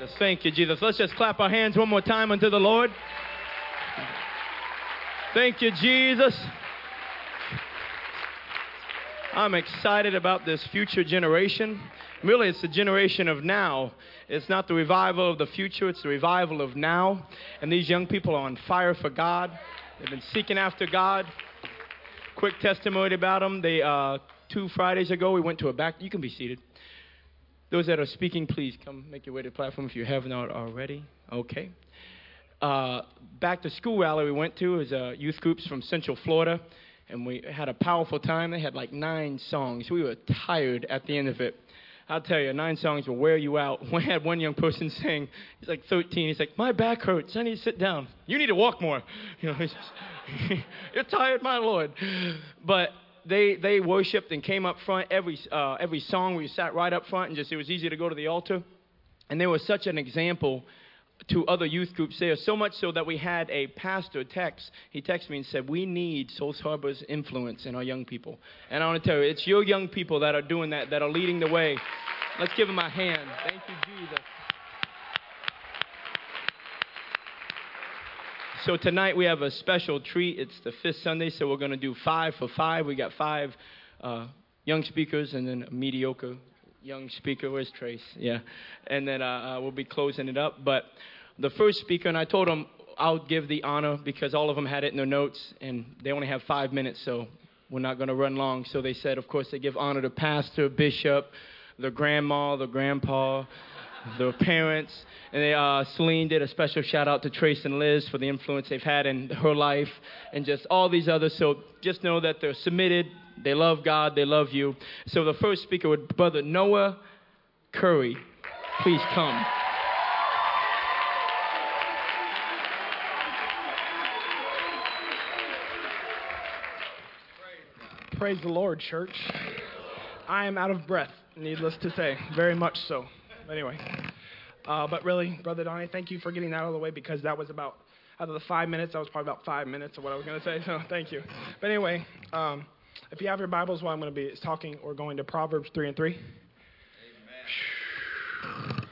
Jesus. Thank you, Jesus. Let's just clap our hands one more time unto the Lord. Thank you, Jesus. I'm excited about this future generation. Really, it's the generation of now. It's not the revival of the future, it's the revival of now. And these young people are on fire for God. They've been seeking after God. Quick testimony about them. They, uh, two Fridays ago, we went to a back. You can be seated. Those that are speaking, please come make your way to the platform if you have not already. Okay. Uh, back to school rally we went to is uh, youth groups from Central Florida, and we had a powerful time. They had like nine songs. We were tired at the end of it. I'll tell you, nine songs will wear you out. We had one young person sing, he's like 13, he's like, My back hurts, I need to sit down. You need to walk more. You know, just, you're tired, my Lord. But they they worshipped and came up front every uh, every song. We sat right up front and just it was easy to go to the altar, and they were such an example to other youth groups there. So much so that we had a pastor text. He texted me and said, "We need Souls Harbor's influence in our young people." And I want to tell you, it's your young people that are doing that, that are leading the way. Let's give them a hand. Thank you, Jesus. So tonight we have a special treat. It's the fifth Sunday, so we're going to do five for five. We got five uh, young speakers and then a mediocre young speaker. Where's Trace? Yeah. And then uh, uh, we'll be closing it up. But the first speaker, and I told them I'll give the honor because all of them had it in their notes, and they only have five minutes, so we're not going to run long. So they said, of course, they give honor to pastor, bishop, the grandma, the grandpa the parents. And they, uh, Celine did a special shout out to Trace and Liz for the influence they've had in her life and just all these others. So just know that they're submitted, they love God, they love you. So the first speaker would Brother Noah Curry. Please come. Praise the Lord, church. I am out of breath, needless to say, very much so. Anyway, uh, but really, Brother Donnie, thank you for getting that out of the way because that was about, out of the five minutes, that was probably about five minutes of what I was going to say. So thank you. But anyway, um, if you have your Bibles, what I'm going to be talking, we're going to Proverbs 3 and 3. Amen.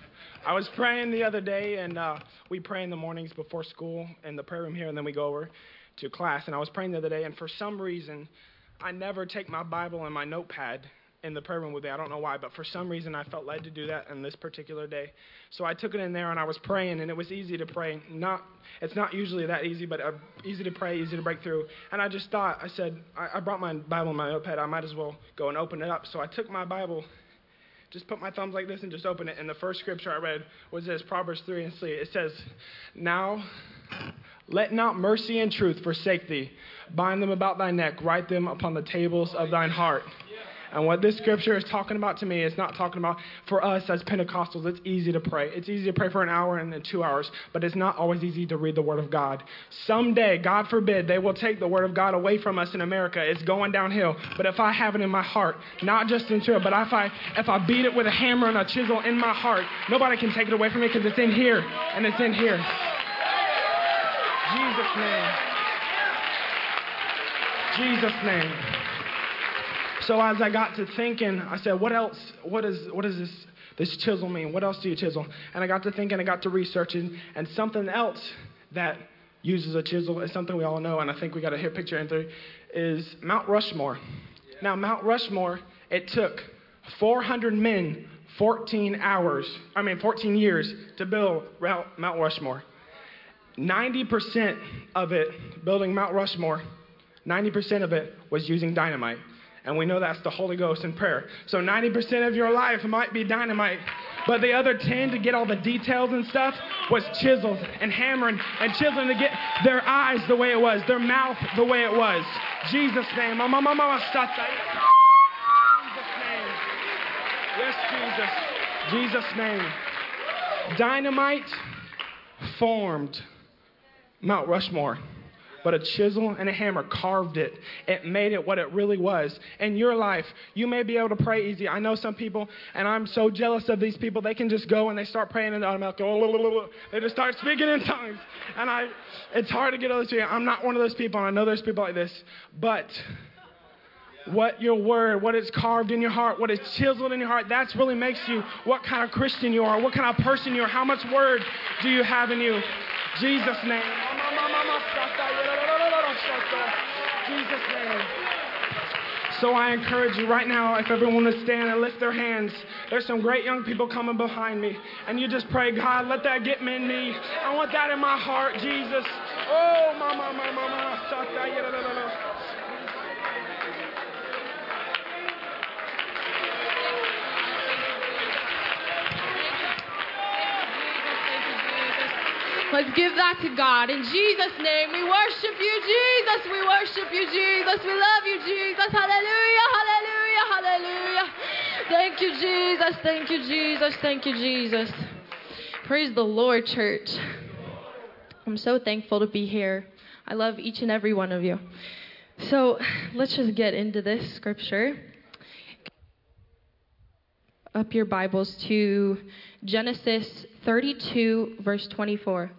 I was praying the other day, and uh, we pray in the mornings before school in the prayer room here, and then we go over to class. And I was praying the other day, and for some reason, I never take my Bible and my notepad in the prayer room with me. I don't know why, but for some reason I felt led to do that on this particular day. So I took it in there and I was praying, and it was easy to pray. Not, it's not usually that easy, but uh, easy to pray, easy to break through. And I just thought, I said, I, I brought my Bible and my notepad. I might as well go and open it up. So I took my Bible, just put my thumbs like this, and just open it. And the first scripture I read was this Proverbs 3 and 3. It says, Now let not mercy and truth forsake thee. Bind them about thy neck, write them upon the tables of thine heart. And what this scripture is talking about to me is not talking about for us as Pentecostals, it's easy to pray. It's easy to pray for an hour and then two hours, but it's not always easy to read the Word of God. Someday, God forbid, they will take the Word of God away from us in America. It's going downhill. But if I have it in my heart, not just in spirit, but if I, if I beat it with a hammer and a chisel in my heart, nobody can take it away from me because it's in here and it's in here. Jesus' name. Jesus' name. So as I got to thinking, I said, what else? What is what does this this chisel mean? What else do you chisel? And I got to thinking, I got to researching, and something else that uses a chisel is something we all know, and I think we got a here picture in through, is Mount Rushmore. Yeah. Now Mount Rushmore, it took 400 men 14 hours, I mean 14 years to build Mount Rushmore. 90% of it, building Mount Rushmore, 90% of it was using dynamite. And we know that's the Holy Ghost in prayer. So 90% of your life might be dynamite. But the other 10 to get all the details and stuff was chisels and hammering and chiseling to get their eyes the way it was, their mouth the way it was. Jesus' name. Jesus' name. Yes, Jesus. Jesus' name. Dynamite formed Mount Rushmore but a chisel and a hammer carved it. It made it what it really was. In your life, you may be able to pray easy. I know some people, and I'm so jealous of these people, they can just go and they start praying and automatically, they just start speaking in tongues. And I, it's hard to get others to I'm not one of those people, and I know there's people like this. But what your word, what is carved in your heart, what is chiseled in your heart, that's really makes you what kind of Christian you are, what kind of person you are, how much word do you have in you. Jesus' name. Jesus' name. So I encourage you right now, if everyone would stand and lift their hands, there's some great young people coming behind me. And you just pray, God, let that get me in me. I want that in my heart, Jesus. Oh, mama, mama, mama. Let's give that to God. In Jesus' name, we worship you, Jesus. We worship you, Jesus. We love you, Jesus. Hallelujah, hallelujah, hallelujah. Thank you, Jesus. Thank you, Jesus. Thank you, Jesus. Praise the Lord, church. I'm so thankful to be here. I love each and every one of you. So let's just get into this scripture. Up your Bibles to Genesis 32, verse 24.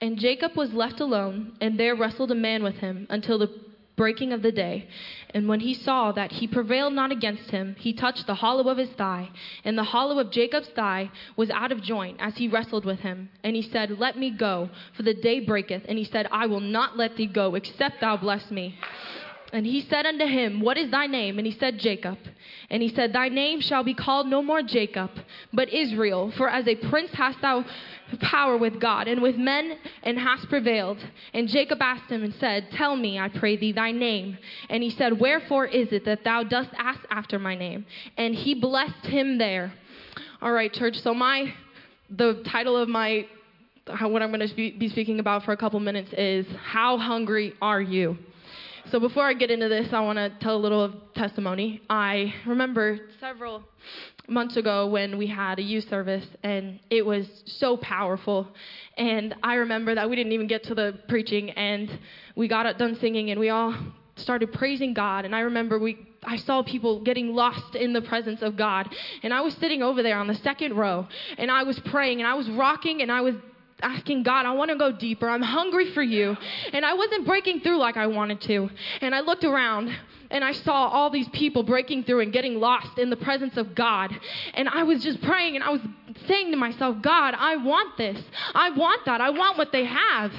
And Jacob was left alone, and there wrestled a man with him until the breaking of the day. And when he saw that he prevailed not against him, he touched the hollow of his thigh. And the hollow of Jacob's thigh was out of joint as he wrestled with him. And he said, Let me go, for the day breaketh. And he said, I will not let thee go, except thou bless me. And he said unto him, What is thy name? And he said, Jacob. And he said, Thy name shall be called no more Jacob, but Israel, for as a prince hast thou power with God and with men, and hast prevailed. And Jacob asked him and said, Tell me, I pray thee, thy name. And he said, Wherefore is it that thou dost ask after my name? And he blessed him there. All right, church. So my the title of my what I'm going to be speaking about for a couple minutes is How Hungry Are You? So before I get into this, I want to tell a little testimony. I remember several months ago when we had a youth service and it was so powerful. And I remember that we didn't even get to the preaching and we got done singing and we all started praising God. And I remember we I saw people getting lost in the presence of God. And I was sitting over there on the second row and I was praying and I was rocking and I was asking God, I want to go deeper. I'm hungry for you. And I wasn't breaking through like I wanted to. And I looked around and I saw all these people breaking through and getting lost in the presence of God. And I was just praying and I was saying to myself, God, I want this. I want that. I want what they have.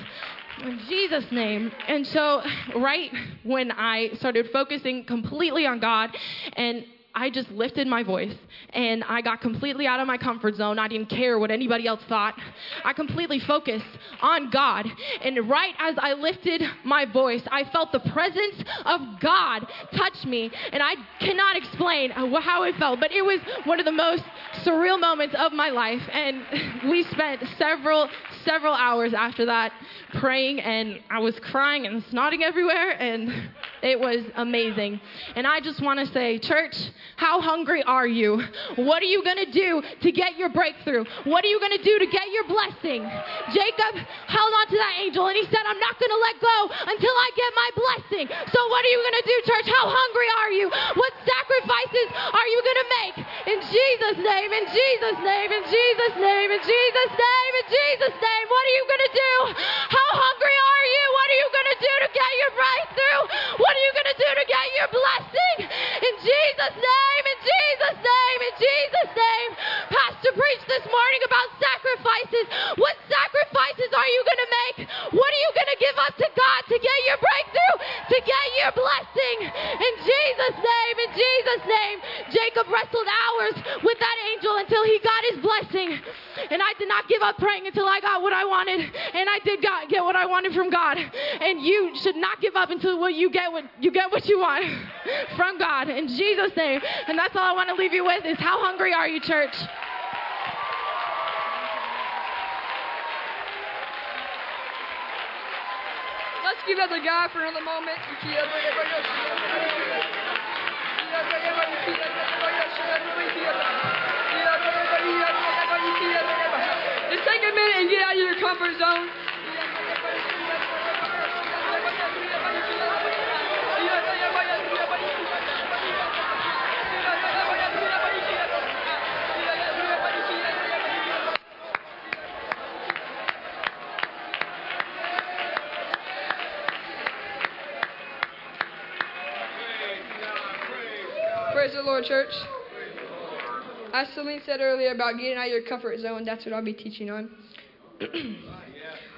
In Jesus' name. And so, right when I started focusing completely on God and I just lifted my voice and I got completely out of my comfort zone. I didn't care what anybody else thought. I completely focused on God. And right as I lifted my voice, I felt the presence of God touch me. And I cannot explain how it felt, but it was one of the most surreal moments of my life. And we spent several, several hours after that praying, and I was crying and snotting everywhere. And it was amazing. And I just want to say, church, how hungry are you? What are you going to do to get your breakthrough? What are you going to do to get your blessing? Jacob held on to that angel and he said, I'm not going to let go until I get my blessing. So, what are you going to do, church? How hungry are you? What sacrifices are you going to make? In Jesus' name, in Jesus' name, in Jesus' name, in Jesus' name, in Jesus' name. What are you going to do? How hungry are you? What are you going to do to get your breakthrough? What are you going to do to get your blessing? In Jesus' name, in Jesus' name, in Jesus' name. Pastor preached this morning about sacrifices. What sacrifices are you going to make? What are you going to give up to God to get your breakthrough, to get your blessing? In Jesus' name, in Jesus' name. Jacob wrestled hours with that angel until he got his blessing. And I did not give up praying until I got what I wanted. And I did get what I wanted from God. And you should not give up until what you get what you get what you want from God in Jesus' name. And that's all I want to leave you with is how hungry are you, church? Let's give it to God for another moment. Just take a minute and get out of your comfort zone. The Lord, church. As Celine said earlier about getting out of your comfort zone, that's what I'll be teaching on.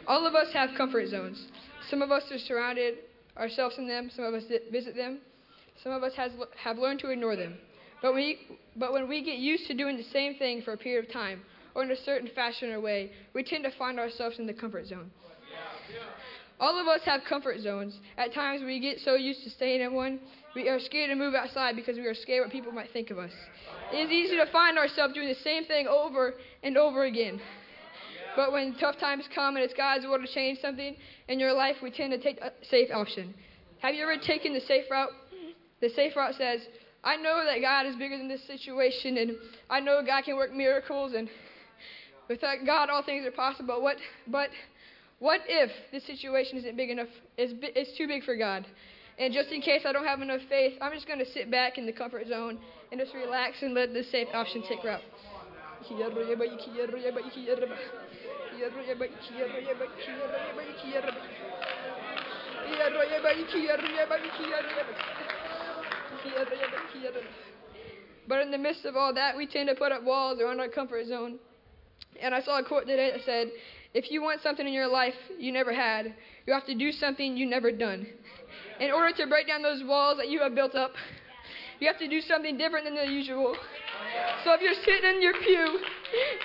All of us have comfort zones. Some of us are surrounded ourselves in them, some of us visit them, some of us has, have learned to ignore them. But, we, but when we get used to doing the same thing for a period of time, or in a certain fashion or way, we tend to find ourselves in the comfort zone. All of us have comfort zones. At times, we get so used to staying in one, we are scared to move outside because we are scared what people might think of us. It is easy to find ourselves doing the same thing over and over again. But when tough times come and it's God's will to change something in your life, we tend to take a safe option. Have you ever taken the safe route? The safe route says, I know that God is bigger than this situation, and I know God can work miracles, and with God, all things are possible. What, but what if this situation isn't big enough? It's, it's too big for God. And just in case I don't have enough faith, I'm just going to sit back in the comfort zone and just relax and let the safe option take route. But in the midst of all that, we tend to put up walls around our comfort zone. And I saw a quote today that said, If you want something in your life you never had, you have to do something you never done. In order to break down those walls that you have built up, you have to do something different than the usual. So if you're sitting in your pew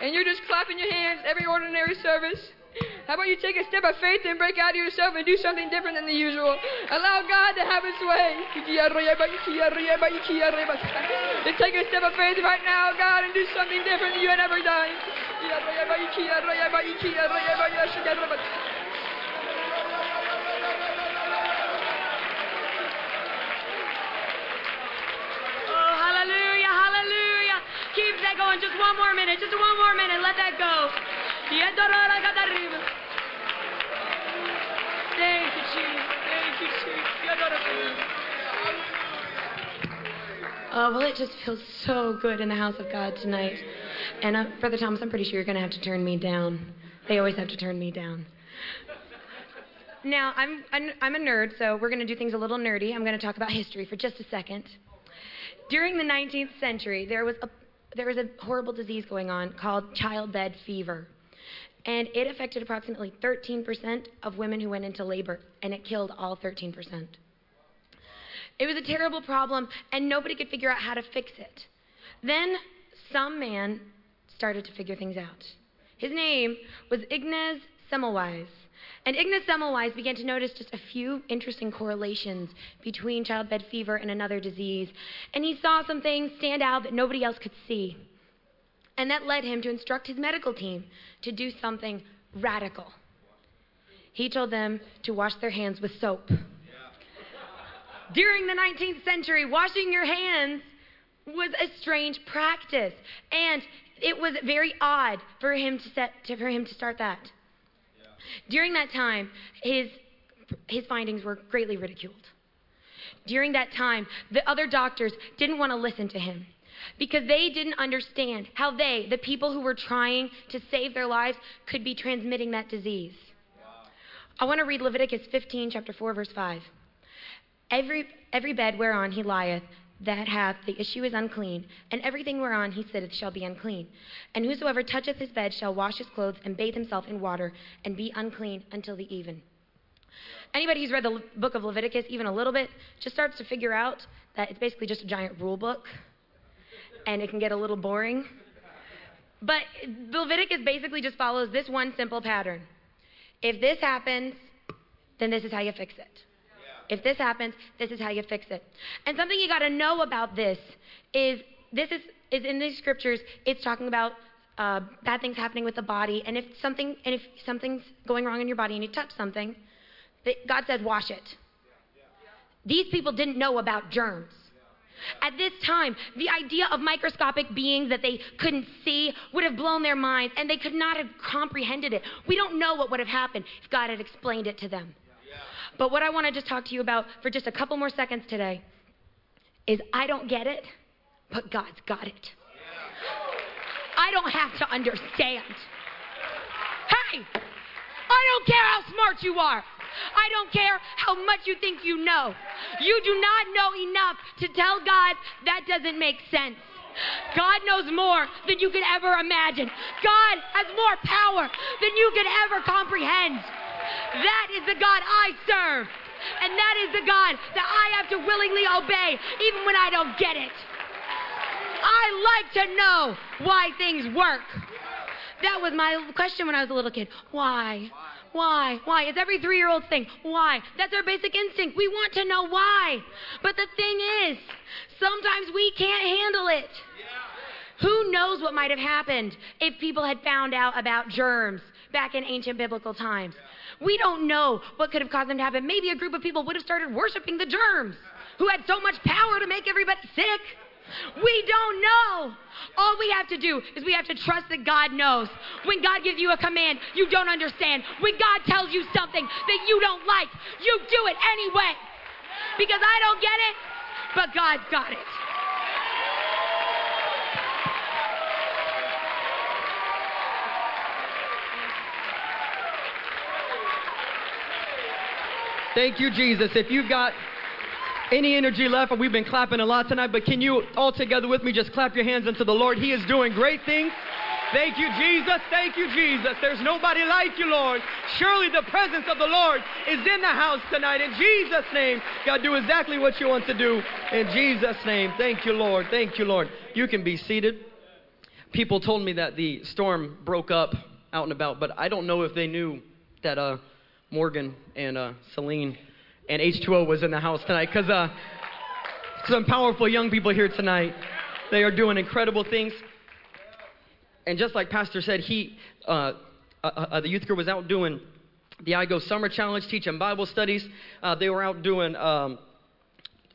and you're just clapping your hands every ordinary service, how about you take a step of faith and break out of yourself and do something different than the usual? Allow God to have His way. Just take a step of faith right now, God, and do something different than you had ever done. Oh, hallelujah, hallelujah. Keep that going. Just one more minute. Just one more minute. Let that go. Thank you, Jesus. Thank you, Jesus. Oh, well, it just feels so good in the house of God tonight. And uh, Brother Thomas, I'm pretty sure you're going to have to turn me down. They always have to turn me down. Now, I'm, I'm a nerd, so we're going to do things a little nerdy. I'm going to talk about history for just a second. During the 19th century, there was a, there was a horrible disease going on called childbed fever and it affected approximately 13% of women who went into labor, and it killed all 13%. It was a terrible problem, and nobody could figure out how to fix it. Then some man started to figure things out. His name was Ignaz Semmelweis. And Ignaz Semmelweis began to notice just a few interesting correlations between childbed fever and another disease. And he saw some things stand out that nobody else could see. And that led him to instruct his medical team to do something radical. He told them to wash their hands with soap. During the 19th century, washing your hands was a strange practice, and it was very odd for him to, set, to for him to start that. During that time, his, his findings were greatly ridiculed. During that time, the other doctors didn't want to listen to him because they didn't understand how they, the people who were trying to save their lives, could be transmitting that disease. I want to read Leviticus 15, chapter 4, verse 5. Every, every bed whereon he lieth that hath the issue is unclean, and everything whereon he sitteth shall be unclean. And whosoever toucheth his bed shall wash his clothes and bathe himself in water and be unclean until the even. Anybody who's read the book of Leviticus even a little bit just starts to figure out that it's basically just a giant rule book and it can get a little boring. But Leviticus basically just follows this one simple pattern. If this happens, then this is how you fix it. If this happens, this is how you fix it. And something you got to know about this is this is, is in these scriptures, it's talking about uh, bad things happening with the body. And if something and if something's going wrong in your body and you touch something, God said wash it. These people didn't know about germs. At this time, the idea of microscopic beings that they couldn't see would have blown their minds, and they could not have comprehended it. We don't know what would have happened if God had explained it to them. But what I want to just talk to you about for just a couple more seconds today is I don't get it, but God's got it. I don't have to understand. Hey, I don't care how smart you are. I don't care how much you think you know. You do not know enough to tell God that doesn't make sense. God knows more than you could ever imagine. God has more power than you could ever comprehend. That is the God I serve. And that is the God that I have to willingly obey, even when I don't get it. I like to know why things work. That was my question when I was a little kid. Why? Why? Why? It's every three year old thing. Why? That's our basic instinct. We want to know why. But the thing is, sometimes we can't handle it. Who knows what might have happened if people had found out about germs back in ancient biblical times? We don't know what could have caused them to happen. Maybe a group of people would have started worshiping the germs who had so much power to make everybody sick. We don't know. All we have to do is we have to trust that God knows. When God gives you a command you don't understand, when God tells you something that you don't like, you do it anyway. Because I don't get it, but God's got it. Thank you, Jesus. If you've got any energy left, and we've been clapping a lot tonight, but can you all together with me just clap your hands unto the Lord? He is doing great things. Thank you, Jesus. Thank you, Jesus. There's nobody like you, Lord. Surely the presence of the Lord is in the house tonight. In Jesus' name, God, do exactly what you want to do. In Jesus' name. Thank you, Lord. Thank you, Lord. You can be seated. People told me that the storm broke up out and about, but I don't know if they knew that uh, Morgan and uh, Celine and H2O was in the house tonight because uh, some powerful young people here tonight. They are doing incredible things. And just like Pastor said, he, uh, uh, uh the youth group was out doing the I Go Summer Challenge, teaching Bible studies. Uh, they were out doing um,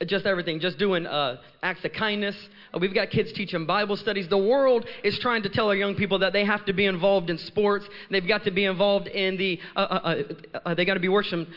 just everything, just doing uh, acts of kindness. Uh, we've got kids teaching Bible studies. The world is trying to tell our young people that they have to be involved in sports. They've got to be involved in the, uh, uh, uh, uh they got to be worship,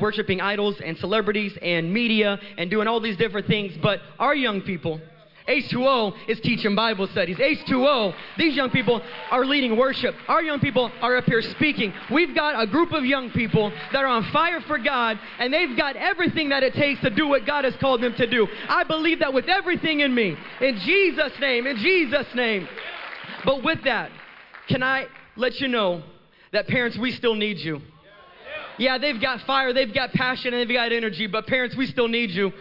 worshiping idols and celebrities and media and doing all these different things. But our young people, H2O is teaching Bible studies. H2O, these young people are leading worship. Our young people are up here speaking. We've got a group of young people that are on fire for God, and they've got everything that it takes to do what God has called them to do. I believe that with everything in me. In Jesus' name, in Jesus' name. But with that, can I let you know that parents, we still need you. Yeah, they've got fire, they've got passion, and they've got energy, but parents, we still need you.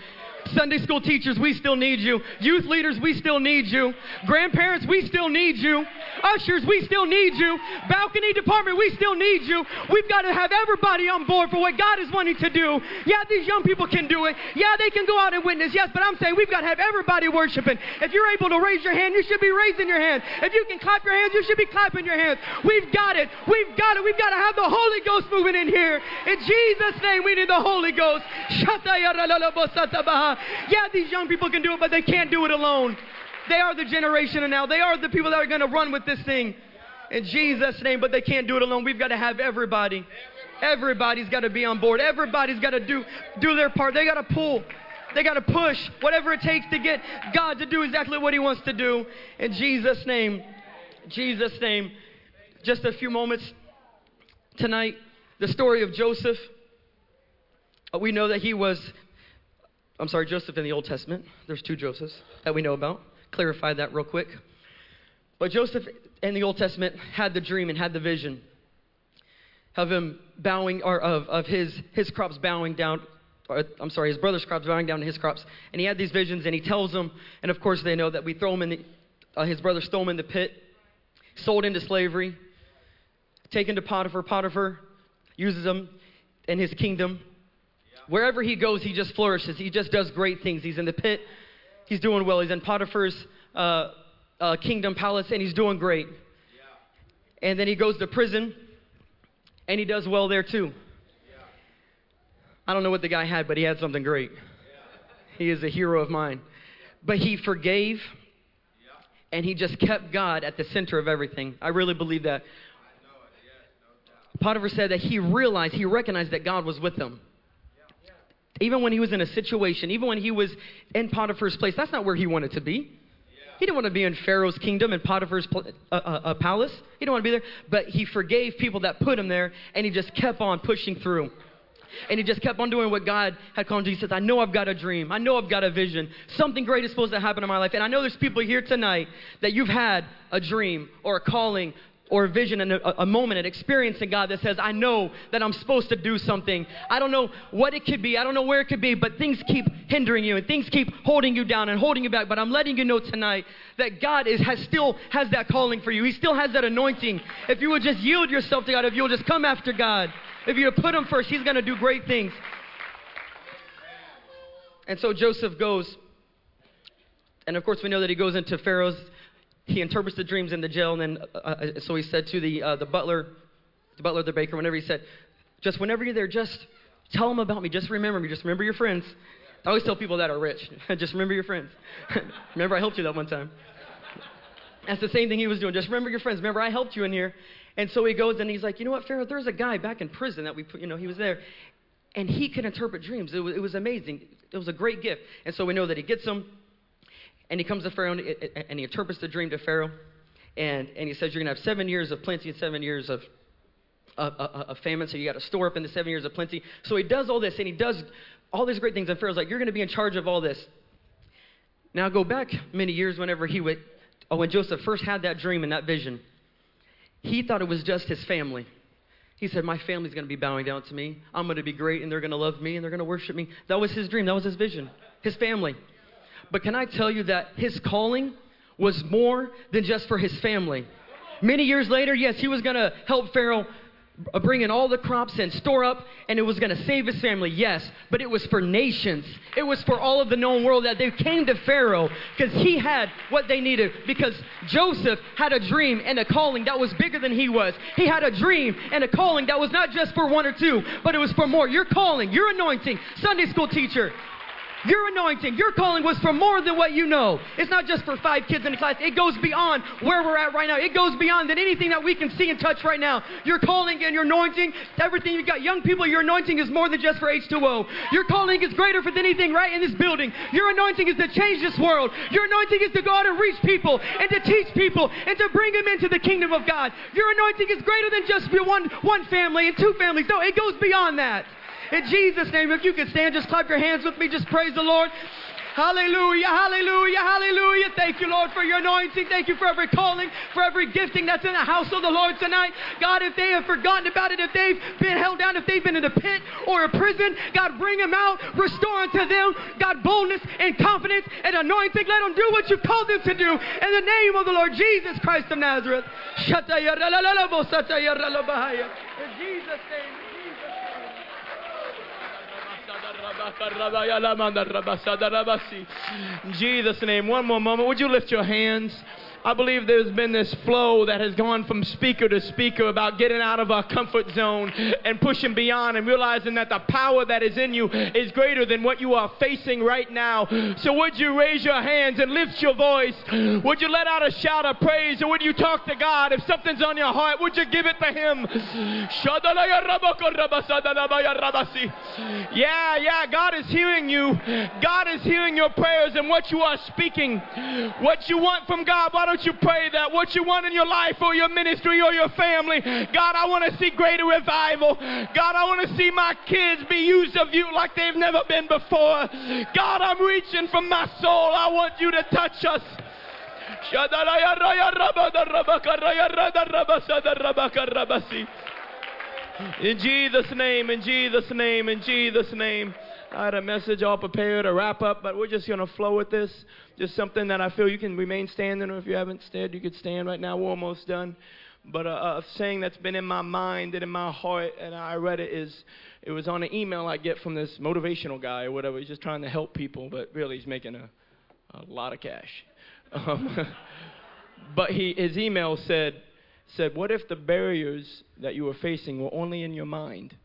Sunday school teachers, we still need you. Youth leaders, we still need you. Grandparents, we still need you. Ushers, we still need you. Balcony department, we still need you. We've got to have everybody on board for what God is wanting to do. Yeah, these young people can do it. Yeah, they can go out and witness. Yes, but I'm saying we've got to have everybody worshiping. If you're able to raise your hand, you should be raising your hand. If you can clap your hands, you should be clapping your hands. We've got it. We've got it. We've got to have the Holy Ghost moving in here. In Jesus' name, we need the Holy Ghost. Yeah, these young people can do it, but they can't do it alone. They are the generation now. They are the people that are going to run with this thing in Jesus' name, but they can't do it alone. We've got to have everybody. Everybody's got to be on board. Everybody's got to do, do their part. They got to pull. They got to push whatever it takes to get God to do exactly what He wants to do. In Jesus' name. Jesus' name. Just a few moments tonight. The story of Joseph. We know that he was I'm sorry, Joseph in the Old Testament. There's two Josephs that we know about. Clarify that real quick. But Joseph in the Old Testament had the dream and had the vision of him bowing, or of, of his, his crops bowing down, or, I'm sorry, his brother's crops bowing down to his crops. And he had these visions and he tells them, and of course they know that we throw him in the, uh, his brother stole him in the pit, sold into slavery, taken to Potiphar. Potiphar uses him in his kingdom Wherever he goes, he just flourishes. He just does great things. He's in the pit, he's doing well. He's in Potiphar's uh, uh, kingdom palace, and he's doing great. Yeah. And then he goes to prison, and he does well there too. Yeah. I don't know what the guy had, but he had something great. Yeah. He is a hero of mine. But he forgave, and he just kept God at the center of everything. I really believe that. Potiphar said that he realized, he recognized that God was with him. Even when he was in a situation, even when he was in Potiphar's place, that's not where he wanted to be. He didn't want to be in Pharaoh's kingdom and Potiphar's uh, uh, uh, palace. He didn't want to be there. But he forgave people that put him there, and he just kept on pushing through. And he just kept on doing what God had called him to. He says, I know I've got a dream. I know I've got a vision. Something great is supposed to happen in my life. And I know there's people here tonight that you've had a dream or a calling or a vision and a, a, moment, an experience in God that says, I know that I'm supposed to do something. I don't know what it could be. I don't know where it could be, but things keep hindering you and things keep holding you down and holding you back. But I'm letting you know tonight that God is, has still has that calling for you. He still has that anointing. If you would just yield yourself to God, if you'll just come after God, if you put Him first, He's going to do great things. And so Joseph goes, and of course we know that he goes into Pharaoh's he interprets the dreams in the jail, and then uh, uh, so he said to the uh, the butler, the butler, the baker, whenever he said, just whenever you're there, just tell them about me. Just remember me. Just remember your friends. I always tell people that are rich, just remember your friends. remember, I helped you that one time. That's the same thing he was doing. Just remember your friends. Remember, I helped you in here. And so he goes and he's like, you know what, Pharaoh? There's a guy back in prison that we put. You know, he was there, and he can interpret dreams. It was, it was amazing. It was a great gift. And so we know that he gets him and he comes to Pharaoh and he interprets the dream to Pharaoh. And, and he says, You're going to have seven years of plenty and seven years of, of, of famine. So you got to store up in the seven years of plenty. So he does all this and he does all these great things. And Pharaoh's like, You're going to be in charge of all this. Now go back many years whenever he would, oh, when Joseph first had that dream and that vision, he thought it was just his family. He said, My family's going to be bowing down to me. I'm going to be great and they're going to love me and they're going to worship me. That was his dream. That was his vision. His family. But can I tell you that his calling was more than just for his family? Many years later, yes, he was going to help Pharaoh bring in all the crops and store up, and it was going to save his family, yes, but it was for nations. It was for all of the known world that they came to Pharaoh because he had what they needed. Because Joseph had a dream and a calling that was bigger than he was. He had a dream and a calling that was not just for one or two, but it was for more. Your calling, your anointing, Sunday school teacher, your anointing, your calling was for more than what you know. It's not just for five kids in a class. It goes beyond where we're at right now. It goes beyond than anything that we can see and touch right now. Your calling and your anointing, everything you've got. Young people, your anointing is more than just for H2O. Your calling is greater for anything right in this building. Your anointing is to change this world. Your anointing is to go out and reach people and to teach people and to bring them into the kingdom of God. Your anointing is greater than just one, one family and two families. No, it goes beyond that. In Jesus' name, if you can stand, just clap your hands with me. Just praise the Lord. Hallelujah, hallelujah, hallelujah. Thank you, Lord, for your anointing. Thank you for every calling, for every gifting that's in the house of the Lord tonight. God, if they have forgotten about it, if they've been held down, if they've been in a pit or a prison, God, bring them out, restore unto them, God, boldness and confidence and anointing. Let them do what you called them to do in the name of the Lord Jesus Christ of Nazareth. In Jesus' name. In Jesus' name, one more moment. Would you lift your hands? I believe there's been this flow that has gone from speaker to speaker about getting out of our comfort zone and pushing beyond and realizing that the power that is in you is greater than what you are facing right now. So, would you raise your hands and lift your voice? Would you let out a shout of praise? Or would you talk to God? If something's on your heart, would you give it to Him? Yeah, yeah, God is hearing you. God is hearing your prayers and what you are speaking. What you want from God. Why don't don't you pray that? What you want in your life or your ministry or your family? God, I want to see greater revival. God, I want to see my kids be used of you like they've never been before. God, I'm reaching from my soul. I want you to touch us. In Jesus' name, in Jesus' name, in Jesus' name. I had a message all prepared to wrap up, but we're just going to flow with this. Just something that I feel you can remain standing, or if you haven't stood, you could stand right now. We're almost done. But a, a saying that's been in my mind and in my heart, and I read it, is it was on an email I get from this motivational guy or whatever. He's just trying to help people, but really he's making a, a lot of cash. Um, but he, his email said, said, What if the barriers that you were facing were only in your mind?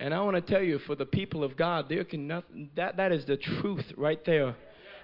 And I want to tell you, for the people of God, there can nothing, that, that is the truth right there.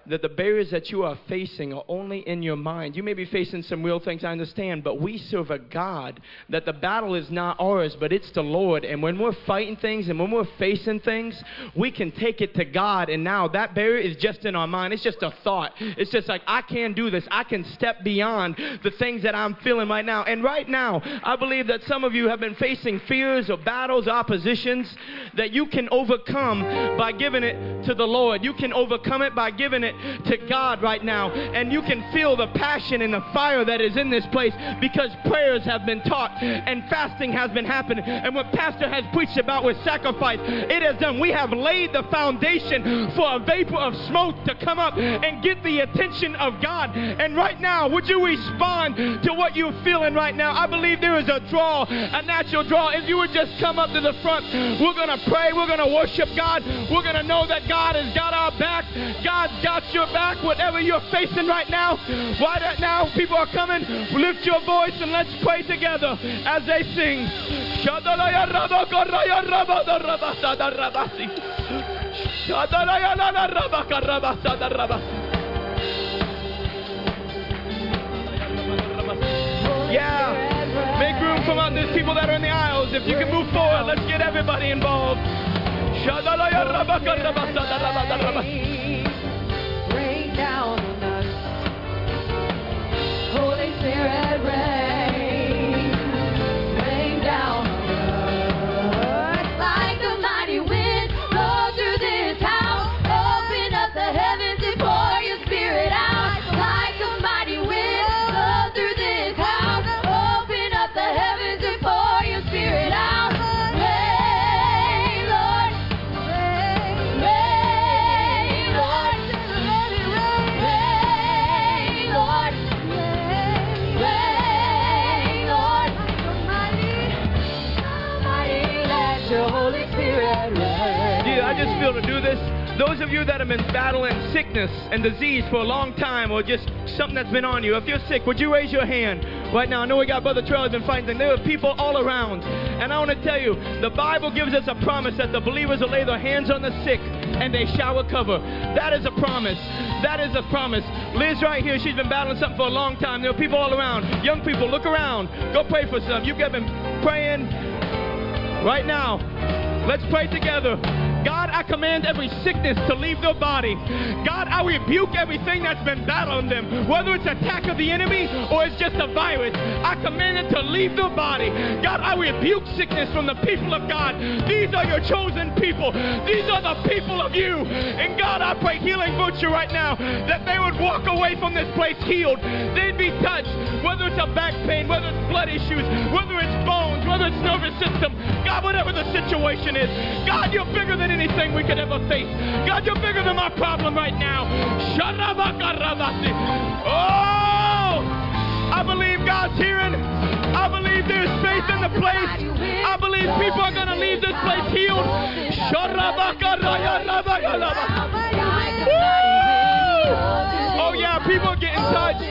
That the barriers that you are facing are only in your mind. You may be facing some real things, I understand, but we serve a God that the battle is not ours, but it's the Lord. And when we're fighting things and when we're facing things, we can take it to God. And now that barrier is just in our mind. It's just a thought. It's just like, I can do this. I can step beyond the things that I'm feeling right now. And right now, I believe that some of you have been facing fears or battles, oppositions that you can overcome by giving it to the Lord. You can overcome it by giving it to God right now. And you can feel the passion and the fire that is in this place because prayers have been taught and fasting has been happening. And what Pastor has preached about with sacrifice, it has done. We have laid the foundation for a vapor of smoke to come up and get the attention of God. And right now, would you respond to what you're feeling right now? I believe there is a draw, a natural draw. If you would just come up to the front, we're going to pray. We're going to worship God. We're going to know that God has got our back. God's got your back, whatever you're facing right now. Why that now? People are coming. Lift your voice and let's pray together as they sing. Yeah. Make room. Come on. There's people that are in the aisles. If you can move forward, let's get everybody involved. Spirit, rain. Been battling sickness and disease for a long time or just something that's been on you, if you're sick, would you raise your hand right now? I know we got Brother has been fighting, and there are people all around. And I want to tell you, the Bible gives us a promise that the believers will lay their hands on the sick and they shall recover. That is a promise. That is a promise. Liz right here, she's been battling something for a long time. There are people all around. Young people, look around. Go pray for some. You've been praying right now. Let's pray together. I command every sickness to leave their body. God, I rebuke everything that's been battling them, whether it's attack of the enemy or it's just a virus. I command it to leave their body. God, I rebuke sickness from the people of God. These are your chosen people. These are the people of you. And God, I pray healing virtue right now that they would walk away from this place healed. They'd be touched, whether it's a back pain, whether it's blood issues, whether it's bones, whether it's nervous system. God, whatever the situation is, God, you're bigger than anything we could ever face. God, you're bigger than my problem right now. Oh, I believe God's hearing. I believe there's faith in the place. I believe people are going to leave this place healed. Oh, yeah, people are getting touched.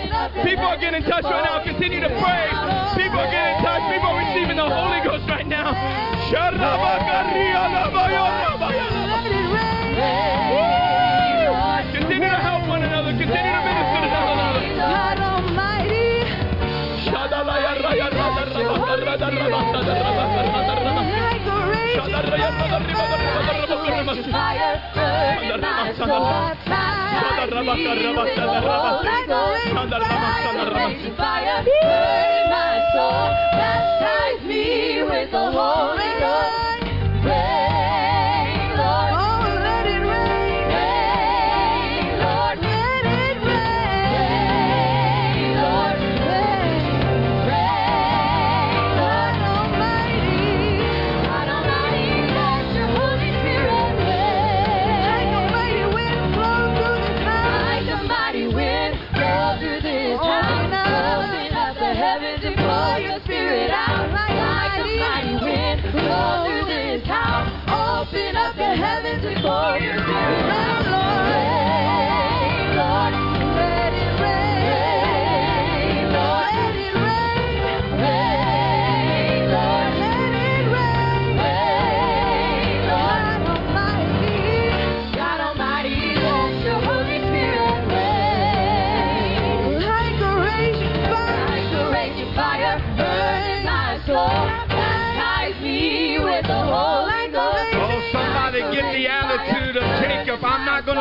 People are getting touched right now. Continue to pray. People are getting touched. People are receiving the Holy Ghost right now. Continue to help one another. Continue to minister to one another. God Almighty, fire, burning my soul. Baptize me with the Holy Ghost. Like a raging fire, burning my soul. Baptize me with the Holy Ghost.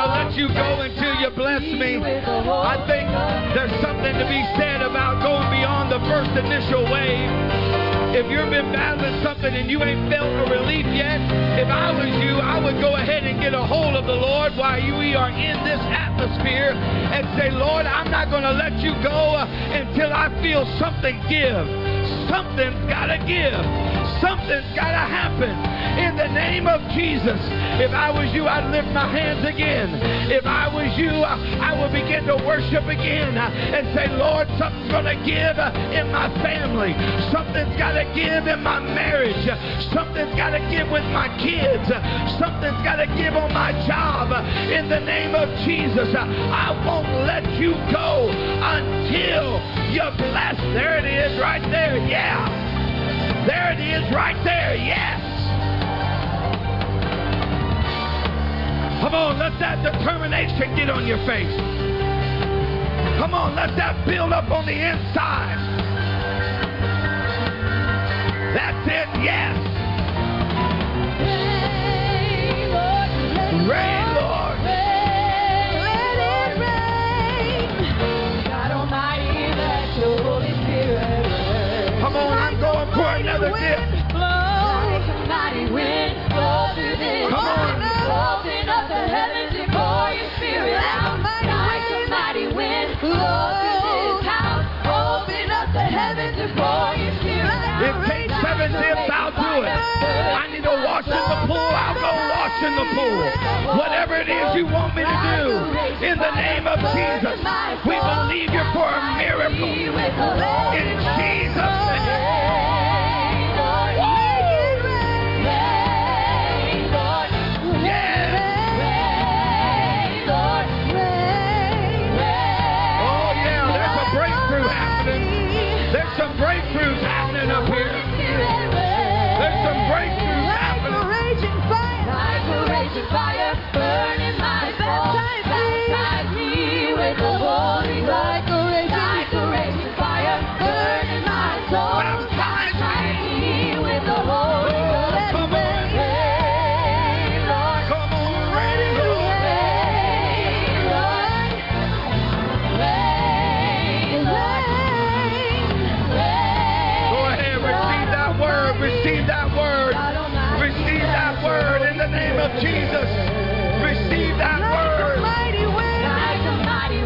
To let you go until you bless me. I think there's something to be said about going beyond the first initial wave. If you've been battling something and you ain't felt a relief yet, if I was you, I would go ahead and get a hold of the Lord while you, we are in this atmosphere and say, Lord, I'm not going to let you go uh, until I feel something give. Something's got to give. Something's got to happen. In the name of Jesus, if I was you, I'd lift my hands again. If I was you, I would begin to worship again uh, and say, Lord, something's going to give uh, in my family. Something's got to give in my marriage. Something's got to give with my kids. Something's got to give on my job. In the name of Jesus, uh, I won't let you go until you're blessed. There it is, right there. Yeah. There it is, right there. Yes. Come on, let that determination get on your face. Come on, let that build up on the inside. That's it, yes. Rain, another dip. Come on. Open up the heavens and pour your spirit out. Like a mighty wind, blow through this house. Open up the heavens and pour your spirit out. It takes seven dips, I'll do it. I need to wash in the pool, I'll go wash in the pool. Whatever it is you want me to do, in the name of Jesus, we believe you for a miracle.